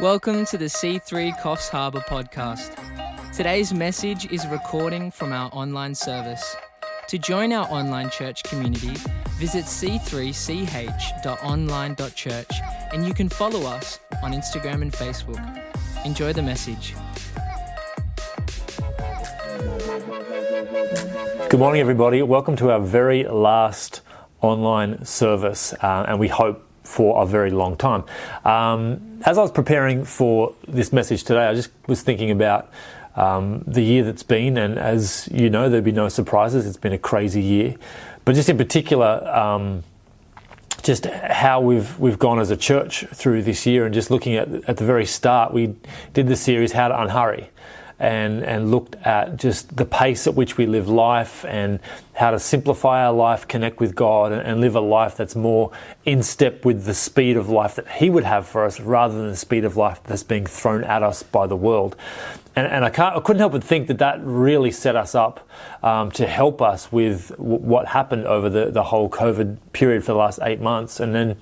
Welcome to the C3 Coffs Harbour podcast. Today's message is a recording from our online service. To join our online church community, visit c3ch.online.church and you can follow us on Instagram and Facebook. Enjoy the message. Good morning, everybody. Welcome to our very last online service, uh, and we hope for a very long time. Um, as I was preparing for this message today, I just was thinking about um, the year that's been, and as you know, there'd be no surprises. It's been a crazy year, but just in particular, um, just how we've we've gone as a church through this year, and just looking at at the very start, we did the series "How to Unhurry." And, and looked at just the pace at which we live life and how to simplify our life, connect with God, and, and, live a life that's more in step with the speed of life that He would have for us rather than the speed of life that's being thrown at us by the world. And, and I, can't, I couldn't help but think that that really set us up um, to help us with w- what happened over the, the whole COVID period for the last eight months. And then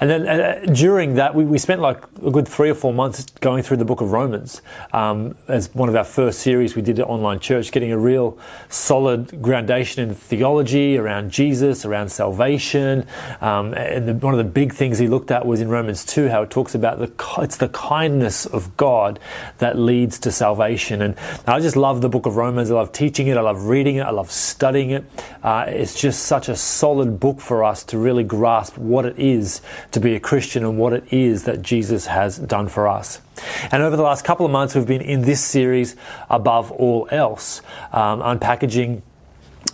and then uh, during that, we, we spent like a good three or four months going through the book of Romans um, as one of our first series we did at Online Church, getting a real solid groundation in theology around Jesus, around salvation. Um, and the, one of the big things he looked at was in Romans 2, how it talks about the, it's the kindness of God that leads to salvation. And I just love the book of Romans. I love teaching it. I love reading it. I love studying it. Uh, it's just such a solid book for us to really grasp what it is to be a Christian and what it is that Jesus has done for us. And over the last couple of months, we've been in this series, Above All Else, um, unpackaging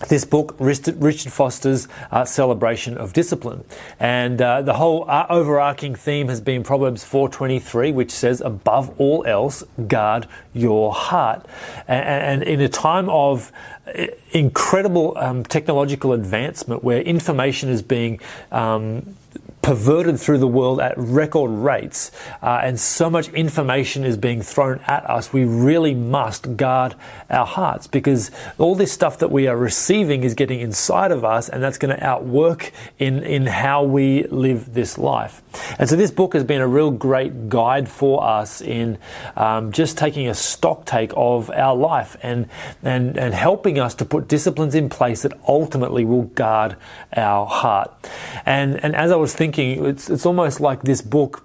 this book, Richard Foster's uh, Celebration of Discipline. And uh, the whole uh, overarching theme has been Proverbs 4.23, which says, above all else, guard your heart. And, and in a time of uh, incredible um, technological advancement where information is being um, perverted through the world at record rates, uh, and so much information is being thrown at us, we really must guard our hearts because all this stuff that we are receiving is getting inside of us, and that's going to outwork in, in how we live this life. And so, this book has been a real great guide for us in um, just taking a stock take of our life and, and, and helping us to put disciplines in place that ultimately will guard our heart. And, and as I was thinking, thinking it's it's almost like this book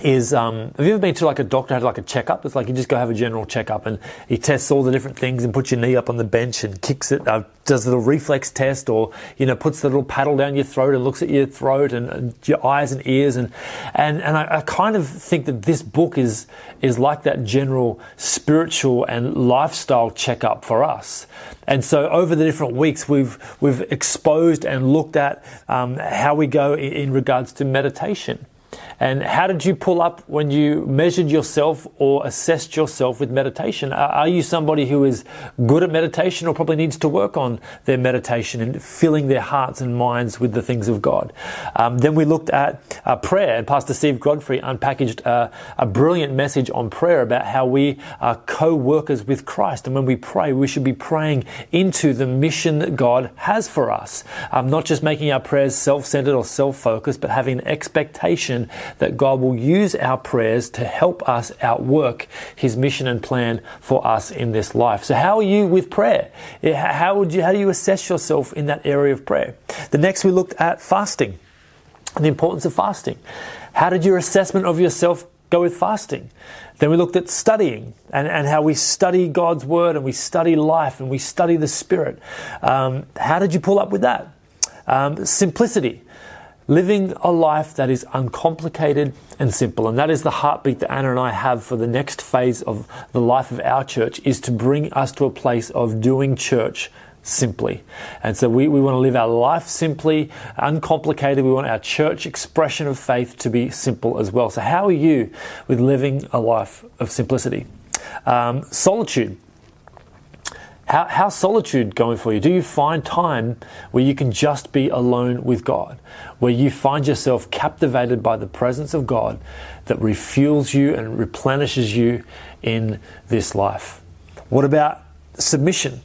is um, have you ever been to like a doctor had like a checkup? It's like you just go have a general checkup and he tests all the different things and puts your knee up on the bench and kicks it, uh, does a little reflex test or you know puts the little paddle down your throat and looks at your throat and, and your eyes and ears and and and I, I, kind of think that this book is is like that general spiritual and lifestyle checkup for us. And so over the different weeks we've we've exposed and looked at um, how we go in, in regards to meditation. And how did you pull up when you measured yourself or assessed yourself with meditation? Are you somebody who is good at meditation or probably needs to work on their meditation and filling their hearts and minds with the things of God? Um, then we looked at uh, prayer, and Pastor Steve Godfrey unpackaged uh, a brilliant message on prayer about how we are co workers with Christ. And when we pray, we should be praying into the mission that God has for us, um, not just making our prayers self centered or self focused, but having an expectation that God will use our prayers to help us outwork His mission and plan for us in this life. So, how are you with prayer? How would you? How do you assess yourself in that area of prayer? The next we looked at fasting, and the importance of fasting. How did your assessment of yourself go with fasting? Then we looked at studying and, and how we study God's Word and we study life and we study the Spirit. Um, how did you pull up with that? Um, simplicity living a life that is uncomplicated and simple. And that is the heartbeat that Anna and I have for the next phase of the life of our church is to bring us to a place of doing church simply. And so we, we want to live our life simply, uncomplicated. We want our church expression of faith to be simple as well. So how are you with living a life of simplicity? Um, solitude. How, how's solitude going for you? Do you find time where you can just be alone with God? Where you find yourself captivated by the presence of God that refuels you and replenishes you in this life? What about submission?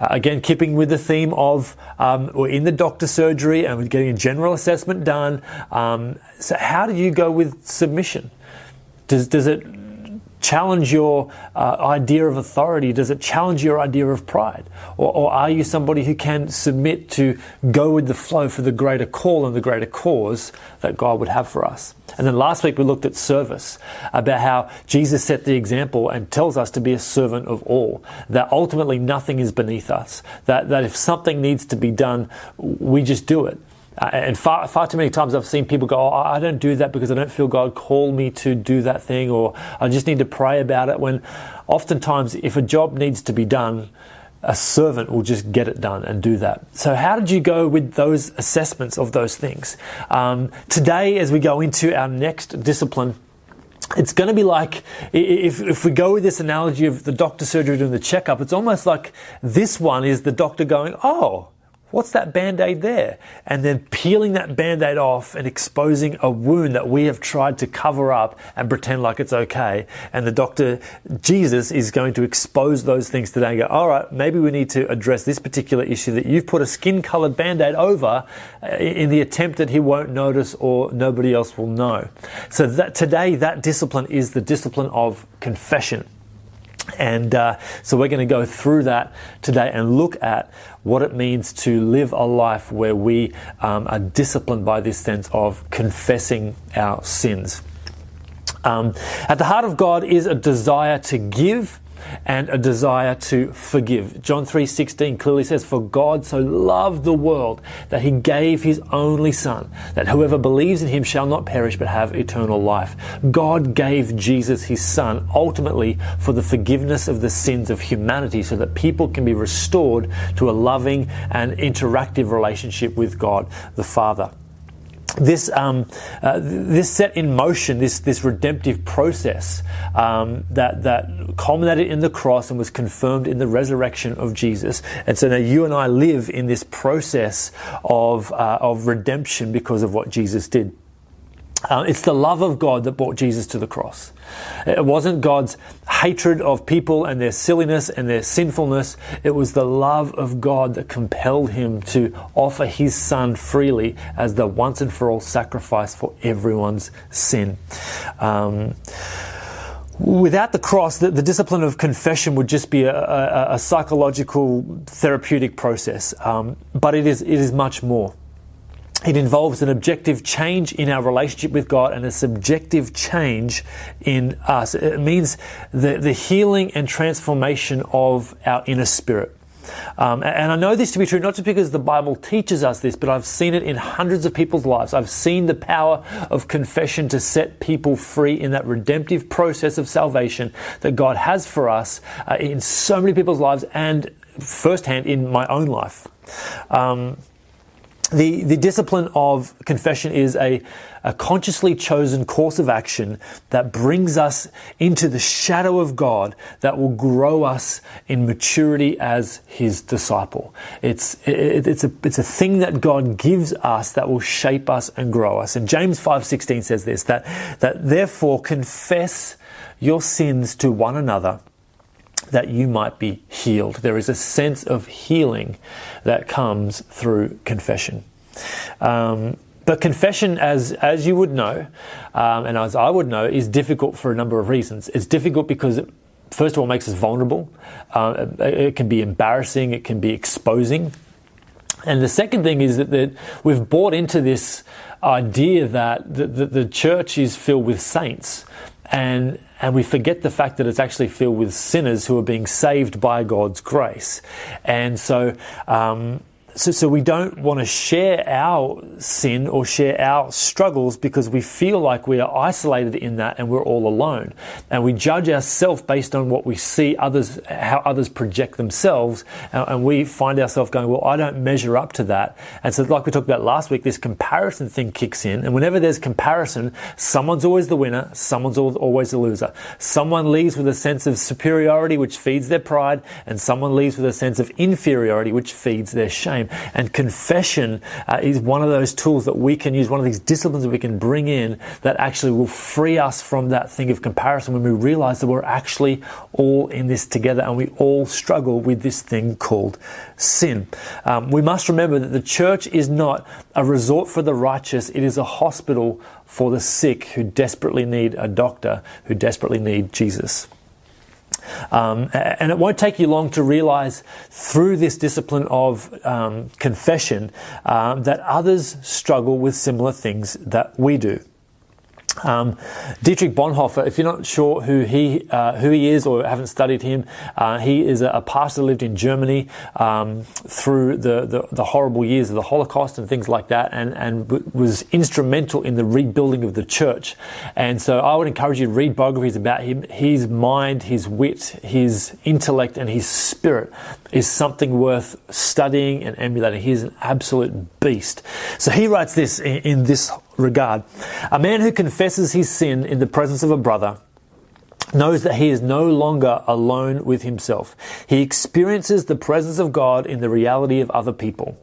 Uh, again, keeping with the theme of um, we're in the doctor surgery and we're getting a general assessment done. Um, so, how do you go with submission? Does, does it challenge your uh, idea of authority? Does it challenge your idea of pride? Or, or, are you somebody who can submit to go with the flow for the greater call and the greater cause that God would have for us? And then last week we looked at service, about how Jesus set the example and tells us to be a servant of all, that ultimately nothing is beneath us, that, that if something needs to be done, we just do it. Uh, and far, far too many times I've seen people go, oh, I don't do that because I don't feel God called me to do that thing, or I just need to pray about it. When oftentimes, if a job needs to be done, a servant will just get it done and do that. So, how did you go with those assessments of those things? Um, today, as we go into our next discipline, it's going to be like if, if we go with this analogy of the doctor surgery doing the checkup, it's almost like this one is the doctor going, Oh, What's that band aid there? And then peeling that band aid off and exposing a wound that we have tried to cover up and pretend like it's okay. And the doctor, Jesus, is going to expose those things today and go, all right, maybe we need to address this particular issue that you've put a skin colored band aid over uh, in the attempt that he won't notice or nobody else will know. So that today, that discipline is the discipline of confession. And uh, so we're going to go through that today and look at what it means to live a life where we um, are disciplined by this sense of confessing our sins. Um, at the heart of God is a desire to give and a desire to forgive. John 3:16 clearly says for God so loved the world that he gave his only son that whoever believes in him shall not perish but have eternal life. God gave Jesus his son ultimately for the forgiveness of the sins of humanity so that people can be restored to a loving and interactive relationship with God the Father this um, uh, this set in motion this this redemptive process um, that that culminated in the cross and was confirmed in the resurrection of Jesus. And so now you and I live in this process of uh, of redemption because of what Jesus did. Uh, it's the love of God that brought Jesus to the cross. It wasn't God's hatred of people and their silliness and their sinfulness. It was the love of God that compelled him to offer his son freely as the once and for all sacrifice for everyone's sin. Um, without the cross, the, the, discipline of confession would just be a, a, a psychological therapeutic process. Um, but it is, it is much more. It involves an objective change in our relationship with God and a subjective change in us. It means the, the healing and transformation of our inner spirit. Um, and I know this to be true not just because the Bible teaches us this, but I've seen it in hundreds of people's lives. I've seen the power of confession to set people free in that redemptive process of salvation that God has for us uh, in so many people's lives and firsthand in my own life. Um, the, the discipline of confession is a, a consciously chosen course of action that brings us into the shadow of God that will grow us in maturity as His disciple. It's, it, it's, a, it's a thing that God gives us that will shape us and grow us. And James 5.16 says this, that, that therefore confess your sins to one another that you might be healed. There is a sense of healing that comes through confession. Um, but confession, as, as you would know, um, and as I would know, is difficult for a number of reasons. It's difficult because it, first of all, makes us vulnerable. Uh, it, it can be embarrassing. It can be exposing. And the second thing is that, that we've bought into this idea that the, the, the, church is filled with saints. And, and we forget the fact that it's actually filled with sinners who are being saved by God's grace. And so, um, so, so we don't want to share our sin or share our struggles because we feel like we are isolated in that and we're all alone. And we judge ourselves based on what we see others, how others project themselves. And, we find ourselves going, well, I don't measure up to that. And so, like we talked about last week, this comparison thing kicks in. And whenever there's comparison, someone's always the winner, someone's always the loser. Someone leaves with a sense of superiority, which feeds their pride, and someone leaves with a sense of inferiority, which feeds their shame. And, confession uh, is one of those tools that we can use, one of these disciplines that we can bring in that actually will free us from that thing of comparison when we realize that we're actually all in this together and we all struggle with this thing called sin. Um, we must remember that the church is not a resort for the righteous, it is a hospital for the sick who desperately need a doctor, who desperately need Jesus. Um, and it won't take you long to realize through this discipline of um, confession um, that others struggle with similar things that we do. Um, Dietrich Bonhoeffer, if you're not sure who he uh, who he is or haven't studied him, uh, he is a, a, pastor lived in Germany um, through the, the, the, horrible years of the Holocaust and things like that, and and w- was instrumental in the rebuilding of the church. And so I would encourage you to read biographies about him. His mind, his wit, his intellect, and his spirit is something worth studying and emulating. He's an absolute beast. So he writes this in, in this regard. A man who confesses his sin in the presence of a brother knows that he is no longer alone with himself. He experiences the presence of God in the reality of other people.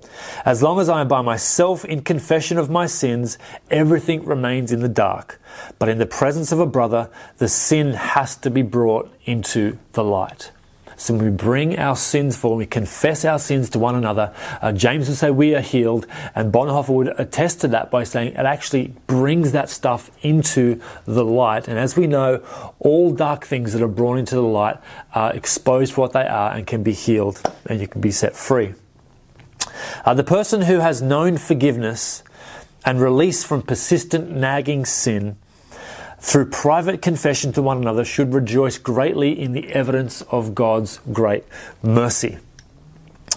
As long as I am by myself in confession of my sins, everything remains in the dark. But in the presence of a brother, the sin has to be brought into the light. So when we bring our sins forward, we confess our sins to one another. Uh, James would say we are healed, and Bonhoeffer would attest to that by saying it actually brings that stuff into the light. And as we know, all dark things that are brought into the light are exposed for what they are and can be healed, and you can be set free. Uh, the person who has known forgiveness and release from persistent nagging sin through private confession to one another, should rejoice greatly in the evidence of God's great mercy.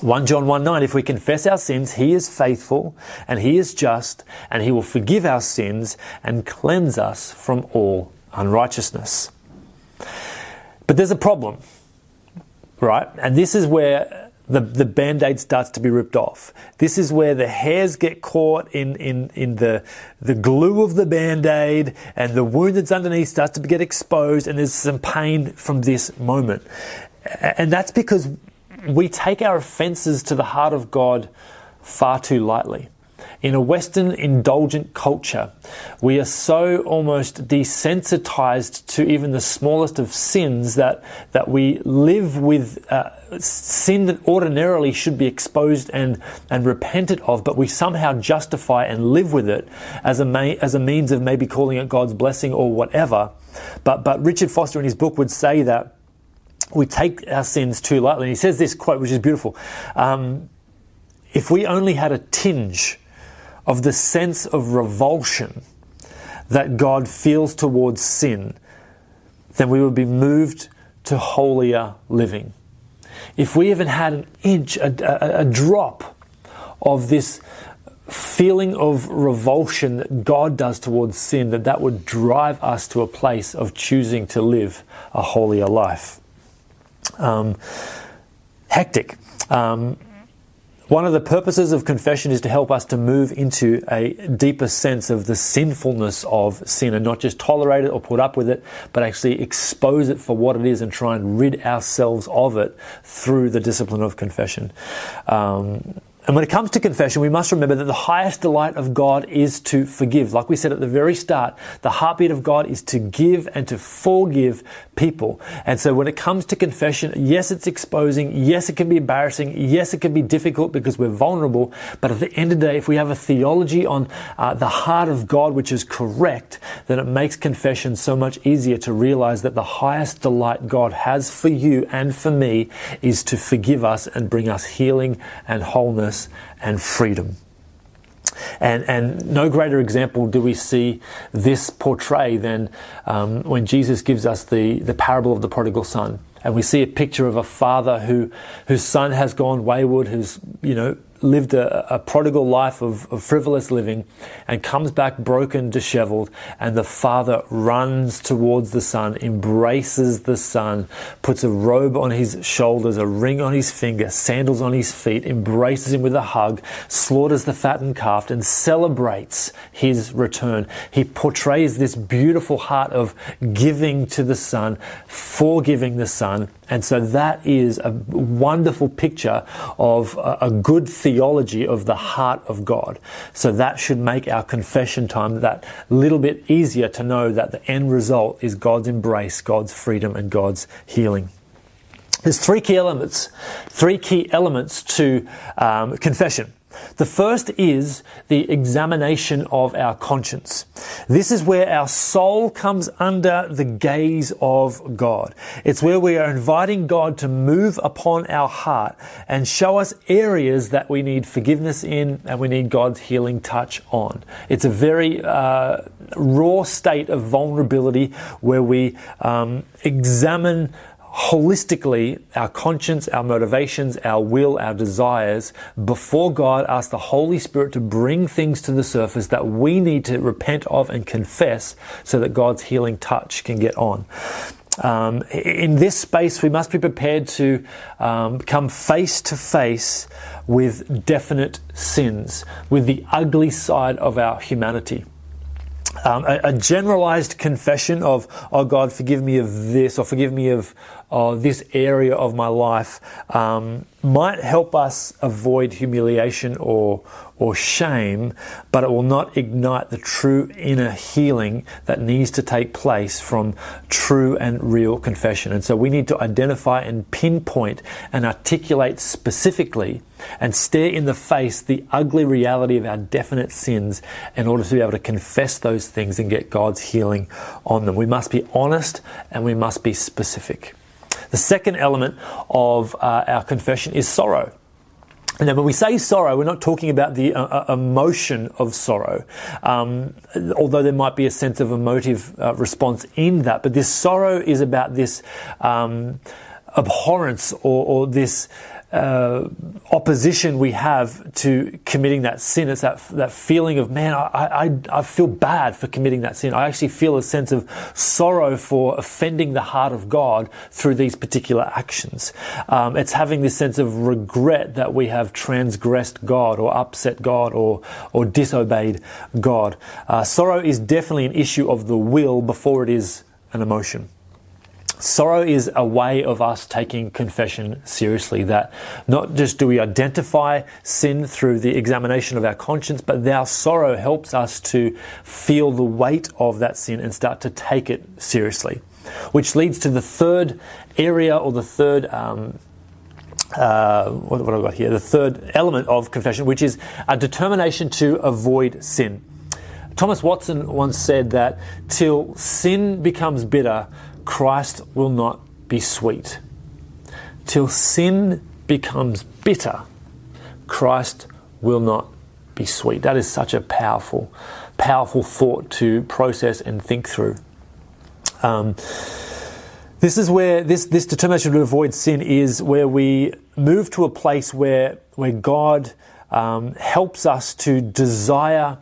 1 John 1 9, if we confess our sins, He is faithful and He is just, and He will forgive our sins and cleanse us from all unrighteousness. But there's a problem, right? And this is where the, the band-aid starts to be ripped off. This is where the hairs get caught in, in, in the, the glue of the band-aid and the wound that's underneath starts to get exposed and there's some pain from this moment. And that's because we take our offenses to the heart of God far too lightly. In a Western indulgent culture, we are so almost desensitized to even the smallest of sins that, that we live with uh, sin that ordinarily should be exposed and, and repented of, but we somehow justify and live with it as a, as a means of maybe calling it God's blessing or whatever. But, but Richard Foster in his book would say that we take our sins too lightly. And he says this quote, which is beautiful. Um, if we only had a tinge of the sense of revulsion that God feels towards sin, then we would be moved to holier living. If we even had an inch, a, a, a drop of this feeling of revulsion that God does towards sin, that that would drive us to a place of choosing to live a holier life. Um, hectic. Um, one of the purposes of confession is to help us to move into a deeper sense of the sinfulness of sin and not just tolerate it or put up with it, but actually expose it for what it is and try and rid ourselves of it through the discipline of confession. Um, and when it comes to confession, we must remember that the highest delight of God is to forgive. Like we said at the very start, the heartbeat of God is to give and to forgive people. And so when it comes to confession, yes, it's exposing. Yes, it can be embarrassing. Yes, it can be difficult because we're vulnerable. But at the end of the day, if we have a theology on uh, the heart of God, which is correct, then it makes confession so much easier to realize that the highest delight God has for you and for me is to forgive us and bring us healing and wholeness and freedom. And, and no greater example do we see this portray than um, when Jesus gives us the, the parable of the prodigal son. And we see a picture of a father who, whose son has gone wayward, who's, you know, lived a, a prodigal life of, of, frivolous living and comes back broken, disheveled, and the father runs towards the son, embraces the son, puts a robe on his shoulders, a ring on his finger, sandals on his feet, embraces him with a hug, slaughters the fattened calf, and celebrates his return. He portrays this beautiful heart of giving to the son, forgiving the son, And so that is a wonderful picture of a good theology of the heart of God. So that should make our confession time that little bit easier to know that the end result is God's embrace, God's freedom, and God's healing. There's three key elements, three key elements to um, confession. The first is the examination of our conscience. This is where our soul comes under the gaze of God. It's where we are inviting God to move upon our heart and show us areas that we need forgiveness in and we need God's healing touch on. It's a very uh, raw state of vulnerability where we um, examine holistically our conscience, our motivations, our will, our desires before God, ask the Holy Spirit to bring things to the surface that we need to repent of and confess so that God's healing touch can get on. Um, in this space, we must be prepared to um, come face to face with definite sins, with the ugly side of our humanity. Um, a, a, generalized confession of, oh God, forgive me of this, or forgive me of, of this area of my life, um, might help us avoid humiliation or, or shame, but it will not ignite the true inner healing that needs to take place from true and real confession. And so we need to identify and pinpoint and articulate specifically and stare in the face the ugly reality of our definite sins in order to be able to confess those things and get God's healing on them. We must be honest and we must be specific. The second element of uh, our confession is sorrow. Now, when we say sorrow, we're not talking about the uh, uh, emotion of sorrow, um, although there might be a sense of emotive uh, response in that. But this sorrow is about this um, abhorrence or, or this uh, opposition we have to committing that sin. It's that, that feeling of, man, I, I, I feel bad for committing that sin. I actually feel a sense of sorrow for offending the heart of God through these particular actions. Um, it's having this sense of regret that we have transgressed God or upset God or, or disobeyed God. Uh, sorrow is definitely an issue of the will before it is an emotion. Sorrow is a way of us taking confession seriously. That not just do we identify sin through the examination of our conscience, but our sorrow helps us to feel the weight of that sin and start to take it seriously. Which leads to the third area or the third um, uh, what, what have I got here? The third element of confession, which is a determination to avoid sin. Thomas Watson once said that till sin becomes bitter, Christ will not be sweet. Till sin becomes bitter, Christ will not be sweet. That is such a powerful, powerful thought to process and think through. Um, this is where this, this determination to avoid sin is where we move to a place where, where God um, helps us to desire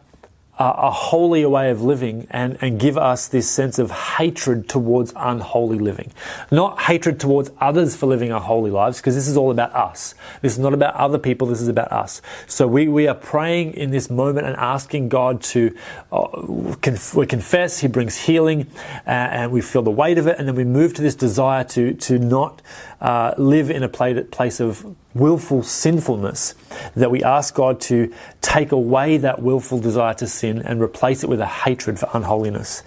a holier way of living and, and give us this sense of hatred towards unholy living. Not hatred towards others for living unholy lives, because this is all about us. This is not about other people, this is about us. So we, we are praying in this moment and asking God to, uh, conf- we confess, He brings healing, uh, and we feel the weight of it, and then we move to this desire to, to not uh, live in a place of willful sinfulness, that we ask God to take away that willful desire to sin and replace it with a hatred for unholiness.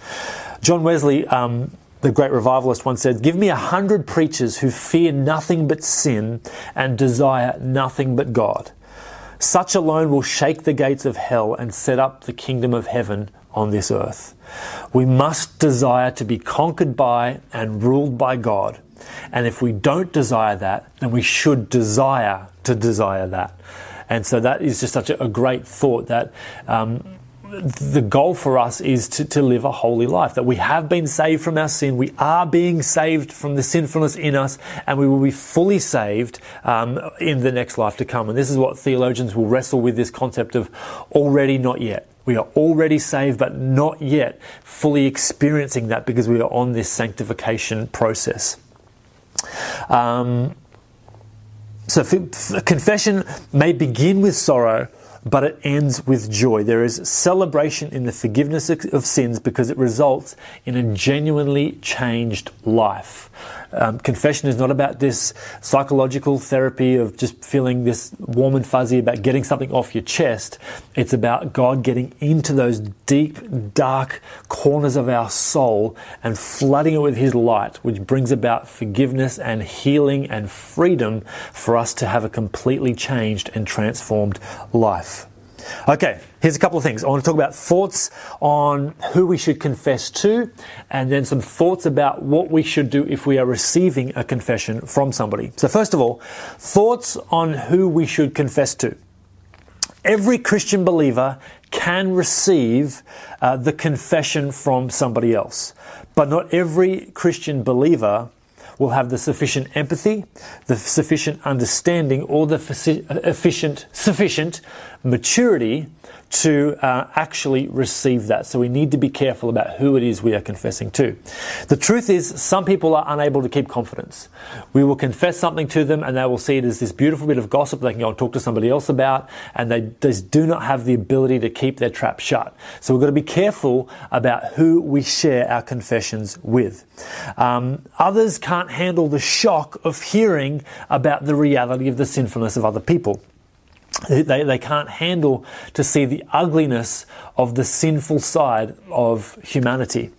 John Wesley, um, the great revivalist, once said, Give me a hundred preachers who fear nothing but sin and desire nothing but God. Such alone will shake the gates of hell and set up the kingdom of heaven on this earth. We must desire to be conquered by and ruled by God and if we don't desire that, then we should desire to desire that. And so that is just such a, a great thought that um, the goal for us is to, to live a holy life, that we have been saved from our sin, we are being saved from the sinfulness in us, and we will be fully saved um, in the next life to come. And this is what theologians will wrestle with this concept of already, not yet. We are already saved, but not yet fully experiencing that because we are on this sanctification process. Um, so confession may begin with sorrow, but it ends with joy. There is celebration in the forgiveness of sins because it results in a genuinely changed life. Um, confession is not about this psychological therapy of just feeling this warm and fuzzy about getting something off your chest. It's about God getting into those deep, dark corners of our soul and flooding it with His light, which brings about forgiveness and healing and freedom for us to have a completely changed and transformed life. Okay, here's a couple of things. I want to talk about thoughts on who we should confess to, and then some thoughts about what we should do if we are receiving a confession from somebody. So, first of all, thoughts on who we should confess to. Every Christian believer can receive uh, the confession from somebody else, but not every Christian believer will have the sufficient empathy, the sufficient understanding, or the efficient, sufficient maturity to uh, actually receive that. So we need to be careful about who it is we are confessing to. The truth is, some people are unable to keep confidence. We will confess something to them and they will see it as this beautiful bit of gossip they can go and talk to somebody else about, and they just do not have the ability to keep their trap shut. So we've got to be careful about who we share our confessions with. Um, others can't handle the shock of hearing about the reality of the sinfulness of other people. They, they can't handle to see the ugliness of the sinful side of humanity.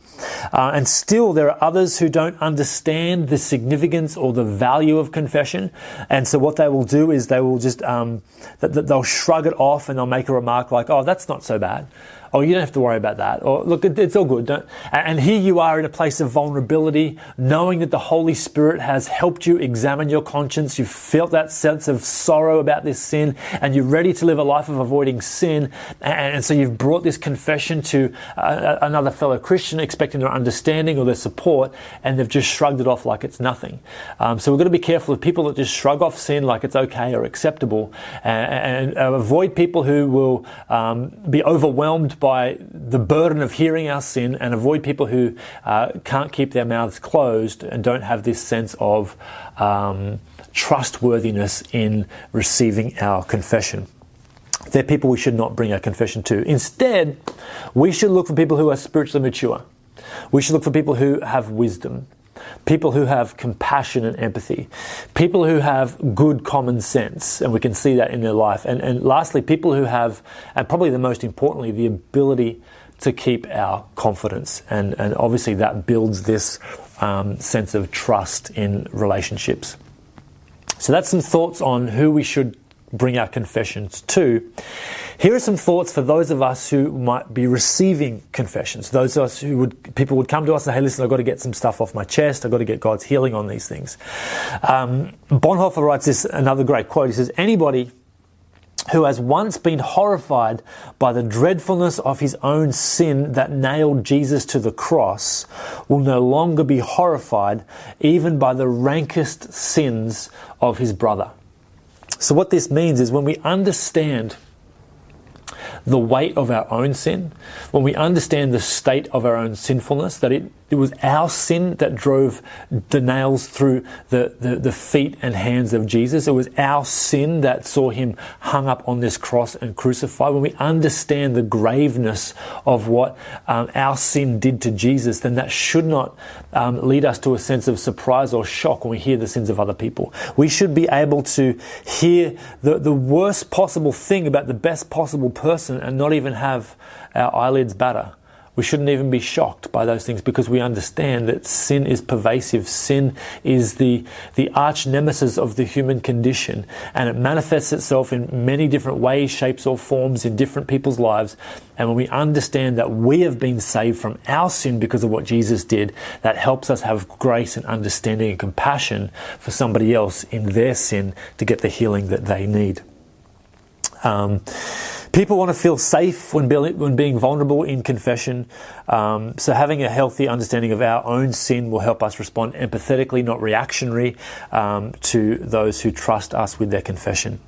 Uh, and still, there are others who don't understand the significance or the value of confession. And so, what they will do is they will just um, they'll shrug it off and they'll make a remark like, "Oh, that's not so bad." Oh, you don't have to worry about that. Or look, it's all good. Don't. And here you are in a place of vulnerability, knowing that the Holy Spirit has helped you examine your conscience. You've felt that sense of sorrow about this sin, and you're ready to live a life of avoiding sin. And so you've brought this confession to another fellow Christian, expecting their understanding or their support, and they've just shrugged it off like it's nothing. Um, so we've got to be careful of people that just shrug off sin like it's okay or acceptable, and, and avoid people who will um, be overwhelmed by the burden of hearing our sin and avoid people who uh, can't keep their mouths closed and don't have this sense of um, trustworthiness in receiving our confession. They're people we should not bring our confession to. Instead, we should look for people who are spiritually mature. We should look for people who have wisdom people who have compassion and empathy, people who have good common sense, and we can see that in their life. And, and lastly, people who have, and probably the most importantly, the ability to keep our confidence. And, and obviously, that builds this um, sense of trust in relationships. So, that's some thoughts on who we should bring our confessions to. Here are some thoughts for those of us who might be receiving confessions. Those of us who would, people would come to us and say, hey, listen, I've got to get some stuff off my chest. I've got to get God's healing on these things. Um, Bonhoeffer writes this, another great quote. He says, anybody who has once been horrified by the dreadfulness of his own sin that nailed Jesus to the cross will no longer be horrified even by the rankest sins of his brother. So, what this means is when we understand the weight of our own sin, when we understand the state of our own sinfulness, that it, it was our sin that drove the nails through the, the, the, feet and hands of Jesus. It was our sin that saw him hung up on this cross and crucified. When we understand the graveness of what um, our sin did to Jesus, then that should not um, lead us to a sense of surprise or shock when we hear the sins of other people. We should be able to hear the, the worst possible thing about the best possible person and not even have our eyelids batter. We shouldn't even be shocked by those things because we understand that sin is pervasive. Sin is the, the arch nemesis of the human condition, and it manifests itself in many different ways, shapes, or forms in different people's lives. And when we understand that we have been saved from our sin because of what Jesus did, that helps us have grace and understanding and compassion for somebody else in their sin to get the healing that they need. Um, People want to feel safe when, when being vulnerable in confession. Um, so, having a healthy understanding of our own sin will help us respond empathetically, not reactionary, um, to those who trust us with their confession.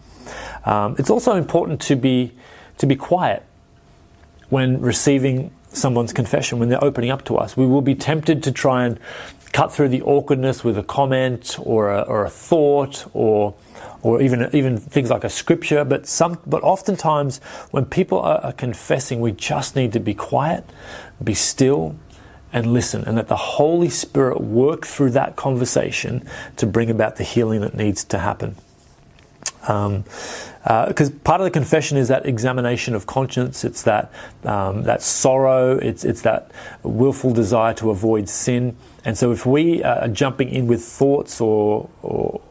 Um, it's also important to be to be quiet when receiving someone's confession, when they're opening up to us. We will be tempted to try and cut through the awkwardness with a comment or a, or a thought or or even even things like a scripture. But some, but oftentimes when people are, are confessing, we just need to be quiet, be still, and listen, and let the Holy Spirit work through that conversation to bring about the healing that needs to happen. Um, because uh, part of the confession is that examination of conscience. It's that um, that sorrow. It's it's that willful desire to avoid sin. And so, if we are jumping in with thoughts or, or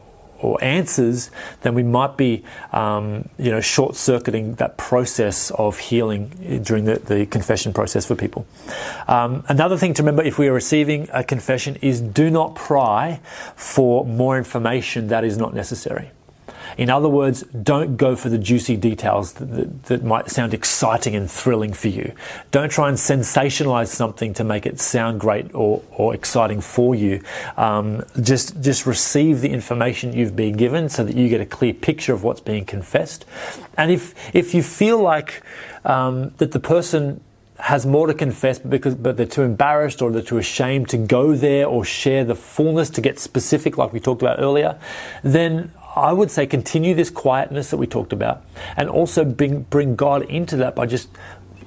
or answers, then we might be, um, you know, short-circuiting that process of healing during the, the confession process for people. Um, another thing to remember if we are receiving a confession is do not pry for more information that is not necessary. In other words, don't go for the juicy details that, that, that, might sound exciting and thrilling for you. Don't try and sensationalize something to make it sound great or, or exciting for you. Um, just, just receive the information you've been given so that you get a clear picture of what's being confessed. And if, if you feel like um, that the person has more to confess because but they're too embarrassed or they're too ashamed to go there or share the fullness to get specific like we talked about earlier then I would say continue this quietness that we talked about and also bring, bring God into that by just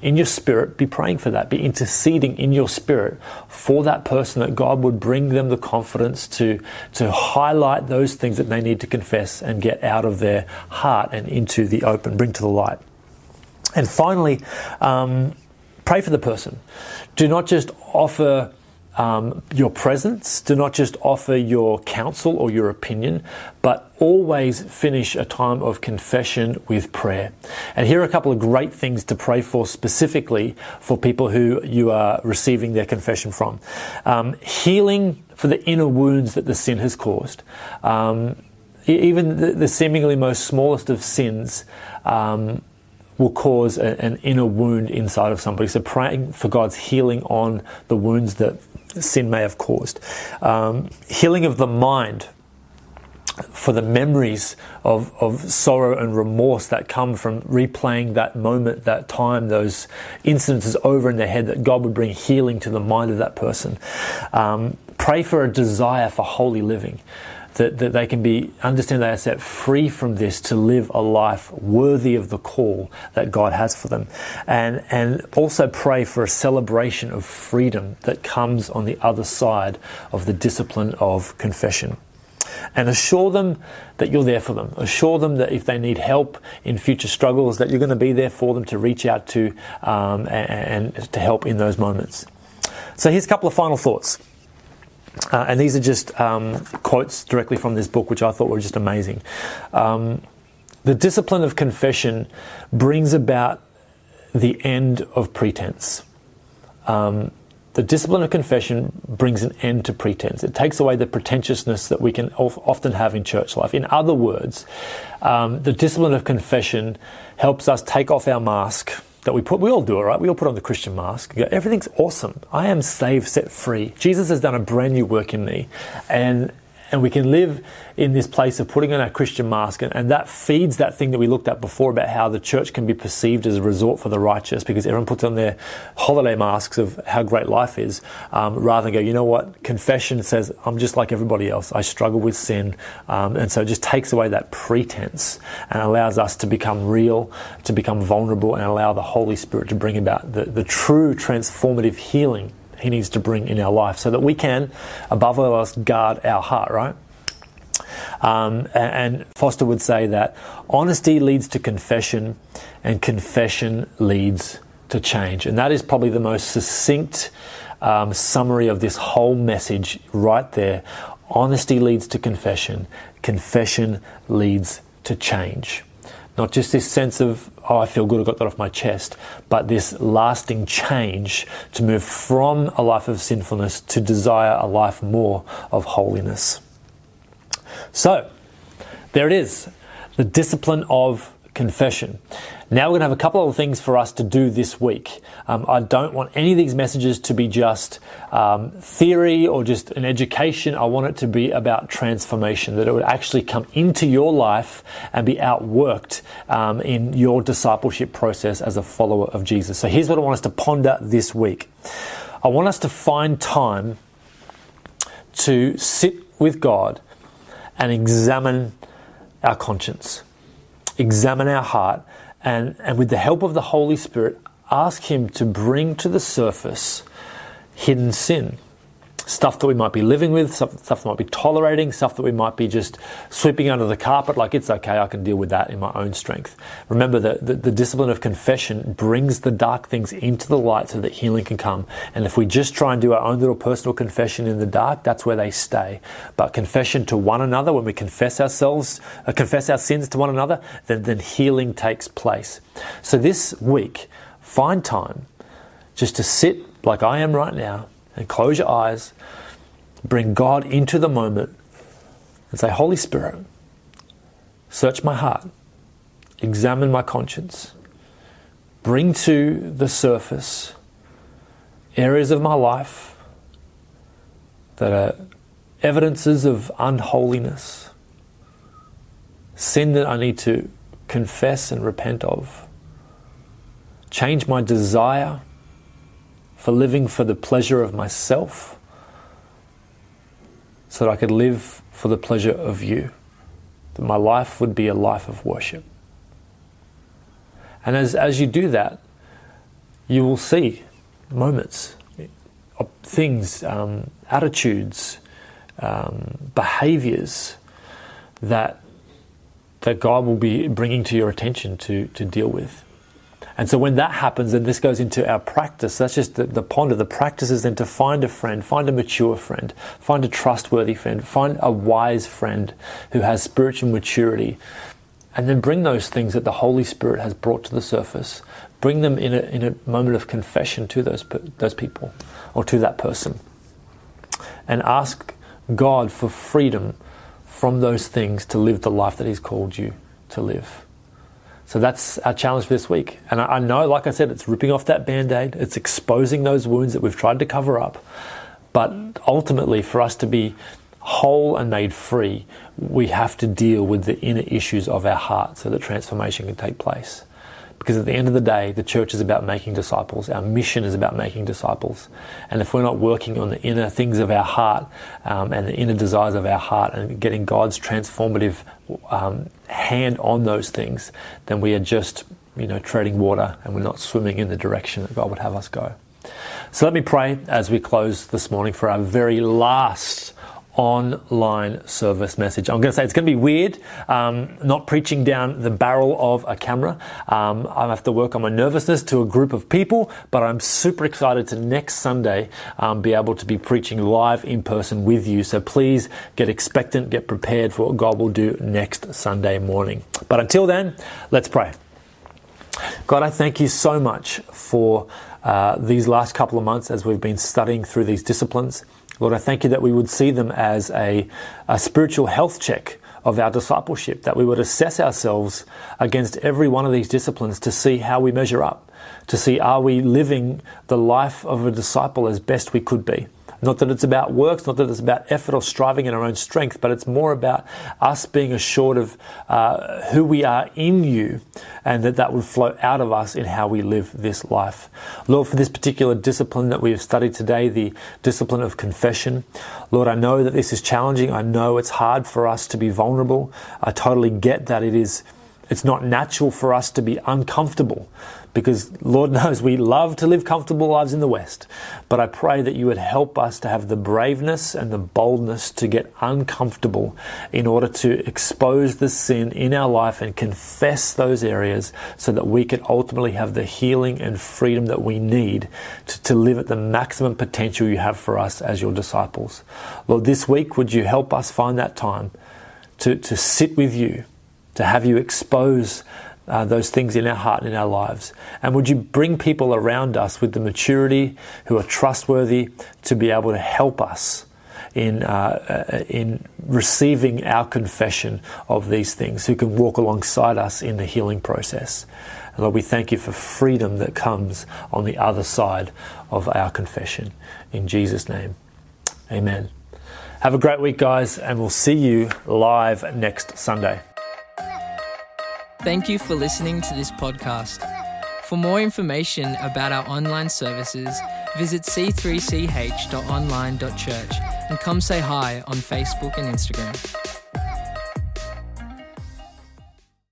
in your spirit, be praying for that, be interceding in your spirit for that person that God would bring them the confidence to, to highlight those things that they need to confess and get out of their heart and into the open, bring to the light. And finally, um, pray for the person. Do not just offer um, your presence. Do not just offer your counsel or your opinion, but always finish a time of confession with prayer. And here are a couple of great things to pray for specifically for people who you are receiving their confession from. Um, healing for the inner wounds that the sin has caused. Um, even the, the, seemingly most smallest of sins um, will cause a, an inner wound inside of somebody. So praying for God's healing on the wounds that sin may have caused. Um, healing of the mind for the memories of, of sorrow and remorse that come from replaying that moment, that time, those incidences over in their head, that God would bring healing to the mind of that person. Um, pray for a desire for holy living that, that they can be understand they are set free from this to live a life worthy of the call that God has for them. And and also pray for a celebration of freedom that comes on the other side of the discipline of confession. And assure them that you're there for them. Assure them that if they need help in future struggles, that you're going to be there for them to reach out to um, and, and to help in those moments. So here's a couple of final thoughts. Uh, and these are just um, quotes directly from this book, which I thought were just amazing. Um, the discipline of confession brings about the end of pretense. Um, the discipline of confession brings an end to pretense. It takes away the pretentiousness that we can often have in church life. In other words, um, the discipline of confession helps us take off our mask that we put, we all do it, right? We all put on the Christian mask. Go, Everything's awesome. I am saved, set free. Jesus has done a brand new work in me. And and we can live in this place of putting on our Christian mask, and, and, that feeds that thing that we looked at before about how the church can be perceived as a resort for the righteous because everyone puts on their holiday masks of how great life is, um, rather than go, you know what, confession says, I'm just like everybody else. I struggle with sin, um, and so it just takes away that pretense and allows us to become real, to become vulnerable, and allow the Holy Spirit to bring about the, the true transformative healing he needs to bring in our life so that we can, above all else, guard our heart, right? Um, and Foster would say that honesty leads to confession, and confession leads to change. And that is probably the most succinct um, summary of this whole message right there. Honesty leads to confession, confession leads to change. Not just this sense of, oh, I feel good, I got that off my chest, but this lasting change to move from a life of sinfulness to desire a life more of holiness. So, there it is the discipline of confession. Now we're going to have a couple of things for us to do this week. Um, I don't want any of these messages to be just um, theory or just an education. I want it to be about transformation, that it would actually come into your life and be outworked um, in your discipleship process as a follower of Jesus. So here's what I want us to ponder this week. I want us to find time to sit with God and examine our conscience, examine our heart, and, and with the help of the Holy Spirit, ask Him to bring to the surface hidden sin stuff that we might be living with, stuff, stuff might be tolerating, stuff that we might be just sweeping under the carpet, like it's okay, I can deal with that in my own strength. Remember that the, the, discipline of confession brings the dark things into the light so that healing can come. And if we just try and do our own little personal confession in the dark, that's where they stay. But confession to one another, when we confess ourselves, uh, confess our sins to one another, then, then healing takes place. So this week, find time just to sit like I am right now and close your eyes, bring God into the moment, and say, Holy Spirit, search my heart, examine my conscience, bring to the surface areas of my life that are evidences of unholiness, sin that I need to confess and repent of, change my desire for living for the pleasure of myself so that I could live for the pleasure of you, that my life would be a life of worship. And as, as you do that, you will see moments, things, um, attitudes, um, behaviors that, that God will be bringing to your attention to, to deal with. And so when that happens, and this goes into our practice, that's just the, the ponder. The practice is then to find a friend, find a mature friend, find a trustworthy friend, find a wise friend who has spiritual maturity, and then bring those things that the Holy Spirit has brought to the surface, bring them in a, in a moment of confession to those, those people or to that person, and ask God for freedom from those things to live the life that He's called you to live. So that's our challenge for this week. And I, I know, like I said, it's ripping off that band aid, it's exposing those wounds that we've tried to cover up. But ultimately, for us to be whole and made free, we have to deal with the inner issues of our heart so that transformation can take place. Because at the end of the day, the church is about making disciples. Our mission is about making disciples. And if we're not working on the inner things of our heart um, and the inner desires of our heart and getting God's transformative um, hand on those things, then we are just, you know, treading water and we're not swimming in the direction that God would have us go. So let me pray as we close this morning for our very last online service message. I'm going to say it's going to be weird, um, not preaching down the barrel of a camera. Um, I have to work on my nervousness to a group of people, but I'm super excited to next Sunday um, be able to be preaching live in person with you. So please get expectant, get prepared for what God will do next Sunday morning. But until then, let's pray. God, I thank you so much for uh, these last couple of months as we've been studying through these disciplines. Lord, I thank you that we would see them as a, a spiritual health check of our discipleship, that we would assess ourselves against every one of these disciplines to see how we measure up, to see are we living the life of a disciple as best we could be. Not that it's about works, not that it's about effort or striving in our own strength, but it's more about us being assured of uh, who we are in you and that that would flow out of us in how we live this life. Lord, for this particular discipline that we have studied today, the discipline of confession, Lord, I know that this is challenging. I know it's hard for us to be vulnerable. I totally get that it is. It's not natural for us to be uncomfortable because Lord knows we love to live comfortable lives in the West. But I pray that you would help us to have the braveness and the boldness to get uncomfortable in order to expose the sin in our life and confess those areas so that we can ultimately have the healing and freedom that we need to, to live at the maximum potential you have for us as your disciples. Lord, this week, would you help us find that time to, to sit with you, to have you expose uh, those things in our heart and in our lives? And would you bring people around us with the maturity who are trustworthy to be able to help us in, uh, in receiving our confession of these things, who can walk alongside us in the healing process. And Lord, we thank you for freedom that comes on the other side of our confession. In Jesus' name, amen. Have a great week, guys, and we'll see you live next Sunday. Thank you for listening to this podcast. For more information about our online services, visit c3ch.online.church and come say hi on Facebook and Instagram.